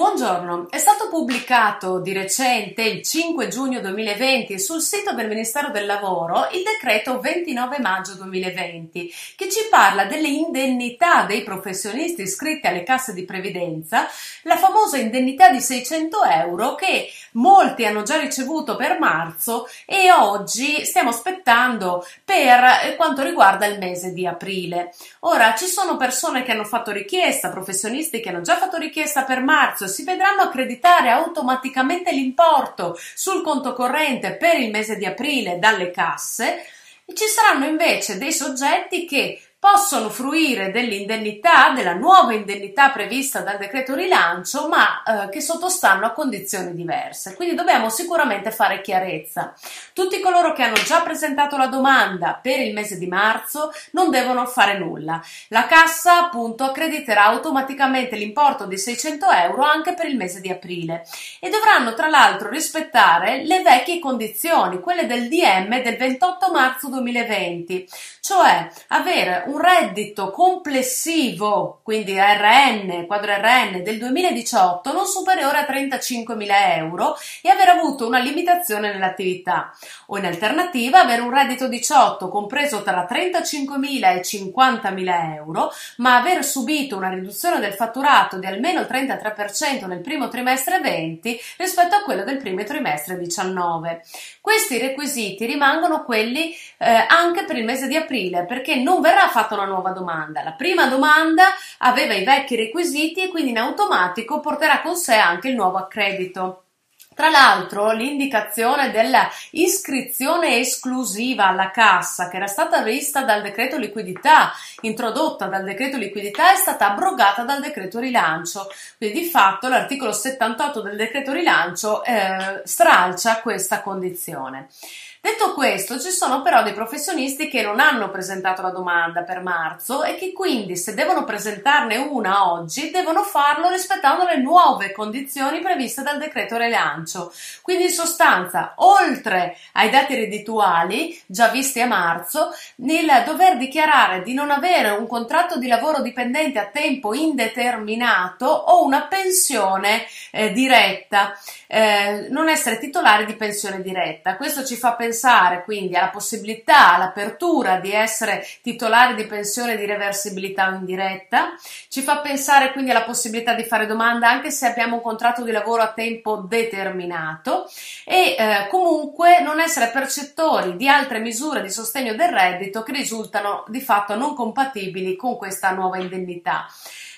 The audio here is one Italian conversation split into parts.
Buongiorno, è stato pubblicato di recente, il 5 giugno 2020, sul sito del Ministero del Lavoro il decreto 29 maggio 2020 che ci parla delle indennità dei professionisti iscritti alle casse di previdenza, la famosa indennità di 600 euro che molti hanno già ricevuto per marzo e oggi stiamo aspettando per quanto riguarda il mese di aprile. Ora ci sono persone che hanno fatto richiesta, professionisti che hanno già fatto richiesta per marzo si vedranno accreditare automaticamente l'importo sul conto corrente per il mese di aprile dalle casse. Ci saranno invece dei soggetti che possono fruire dell'indennità, della nuova indennità prevista dal decreto rilancio, ma eh, che sottostanno a condizioni diverse. Quindi dobbiamo sicuramente fare chiarezza. Tutti coloro che hanno già presentato la domanda per il mese di marzo non devono fare nulla. La cassa appunto accrediterà automaticamente l'importo di 600 euro anche per il mese di aprile e dovranno tra l'altro rispettare le vecchie condizioni, quelle del DM del 28 marzo 2020, cioè avere un reddito complessivo, quindi RN, quadro RN del 2018 non superiore a 35.000 euro e aver avuto una limitazione nell'attività o in alternativa avere un reddito 18 compreso tra 35.000 e 50.000 euro ma aver subito una riduzione del fatturato di almeno il 33% nel primo trimestre 20 rispetto a quello del primo trimestre 19. Questi requisiti rimangono quelli eh, anche per il mese di aprile perché non verrà fatto fatto una nuova domanda. La prima domanda aveva i vecchi requisiti e quindi in automatico porterà con sé anche il nuovo accredito. Tra l'altro, l'indicazione della iscrizione esclusiva alla cassa, che era stata vista dal decreto liquidità, introdotta dal decreto liquidità, è stata abrogata dal decreto rilancio. Quindi, di fatto, l'articolo 78 del decreto rilancio eh, stralcia questa condizione. Detto questo, ci sono però dei professionisti che non hanno presentato la domanda per marzo e che quindi se devono presentarne una oggi devono farlo rispettando le nuove condizioni previste dal decreto rilancio. Quindi in sostanza, oltre ai dati reddituali già visti a marzo, nel dover dichiarare di non avere un contratto di lavoro dipendente a tempo indeterminato o una pensione eh, diretta, eh, non essere titolari di pensione diretta. Questo ci fa pensare pensare quindi alla possibilità, all'apertura di essere titolari di pensione di reversibilità indiretta, ci fa pensare quindi alla possibilità di fare domanda anche se abbiamo un contratto di lavoro a tempo determinato e eh, comunque non essere percettori di altre misure di sostegno del reddito che risultano di fatto non compatibili con questa nuova indennità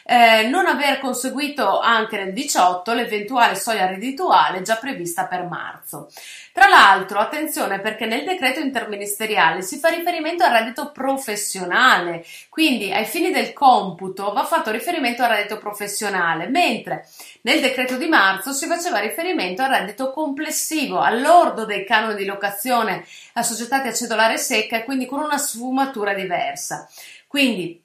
eh, non aver conseguito anche nel 18 l'eventuale soglia reddituale già prevista per marzo. Tra l'altro, attenzione perché nel decreto interministeriale si fa riferimento al reddito professionale, quindi ai fini del computo va fatto riferimento al reddito professionale, mentre nel decreto di marzo si faceva riferimento al reddito complessivo, all'ordo dei canoni di locazione associati a cedolare secca e quindi con una sfumatura diversa. Quindi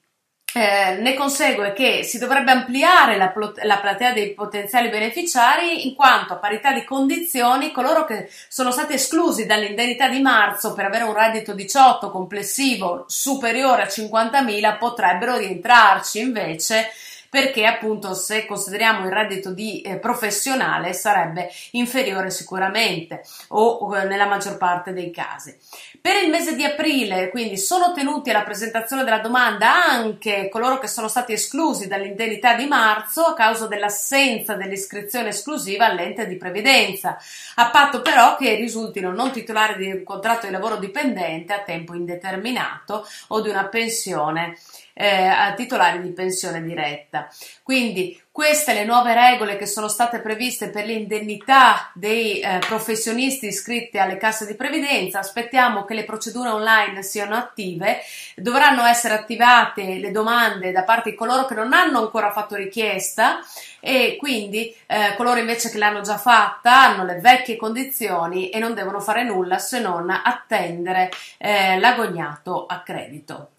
eh, ne consegue che si dovrebbe ampliare la, la, platea dei potenziali beneficiari in quanto a parità di condizioni coloro che sono stati esclusi dall'indennità di marzo per avere un reddito 18 complessivo superiore a 50.000 potrebbero rientrarci. Invece perché appunto se consideriamo il reddito di eh, professionale sarebbe inferiore sicuramente o eh, nella maggior parte dei casi. Per il mese di aprile quindi sono tenuti alla presentazione della domanda anche coloro che sono stati esclusi dall'indennità di marzo a causa dell'assenza dell'iscrizione esclusiva all'ente di previdenza, a patto però che risultino non titolari di un contratto di lavoro dipendente a tempo indeterminato o di una pensione eh, titolari di pensione diretta. Quindi queste le nuove regole che sono state previste per l'indennità dei eh, professionisti iscritti alle casse di previdenza. Aspettiamo che le procedure online siano attive. Dovranno essere attivate le domande da parte di coloro che non hanno ancora fatto richiesta e quindi eh, coloro invece che l'hanno già fatta hanno le vecchie condizioni e non devono fare nulla se non attendere eh, l'agognato a credito.